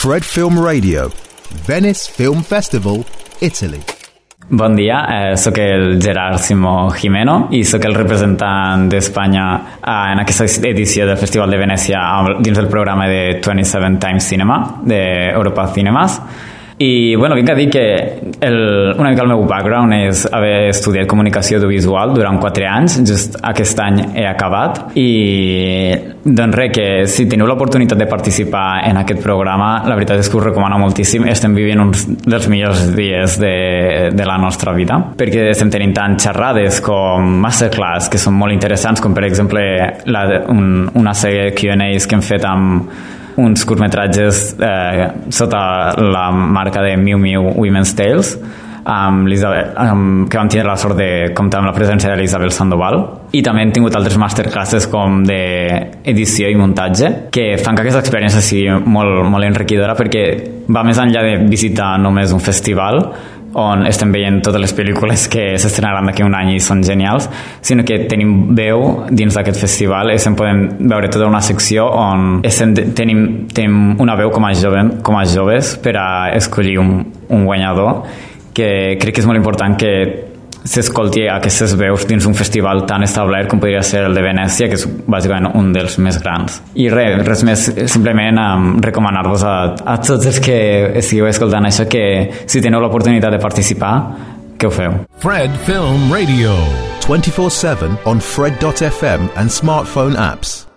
Fred Film Radio, Venice Film Festival, Italy. Bon dia, eh, sóc el Gerard Simó Jimeno i sóc el representant d'Espanya eh, en aquesta edició del Festival de Venècia dins del programa de 27 Times Cinema d'Europa Cinemas i bueno, vinc a dir que el, una mica el meu background és haver estudiat comunicació audiovisual durant 4 anys, just aquest any he acabat. I doncs res, que si teniu l'oportunitat de participar en aquest programa, la veritat és que us recomano moltíssim, estem vivint uns dels millors dies de, de la nostra vida, perquè estem tenint tant xerrades com masterclass que són molt interessants, com per exemple la, un, una sèrie de Q&As que hem fet amb uns curtmetratges eh, sota la marca de Miu Miu Women's Tales amb amb, que vam tindre la sort de comptar amb la presència de l'Isabel Sandoval. I també hem tingut altres masterclasses com d'edició i muntatge que fan que aquesta experiència sigui molt, molt enriquidora perquè va més enllà de visitar només un festival on estem veient totes les pel·lícules que s'estrenaran d'aquí un any i són genials, sinó que tenim veu dins d'aquest festival i se'n podem veure tota una secció on estem, tenim, tenim una veu com a, joven, com a joves per a escollir un, un guanyador que crec que és molt important que s'escolti aquestes veus dins un festival tan establert com podria ser el de Venècia, que és bàsicament un dels més grans. I res, res més, simplement um, recomanar-vos a, a tots els que estigueu escoltant això que si teniu l'oportunitat de participar, que ho feu. Fred Film Radio 24-7 on fred.fm and smartphone apps.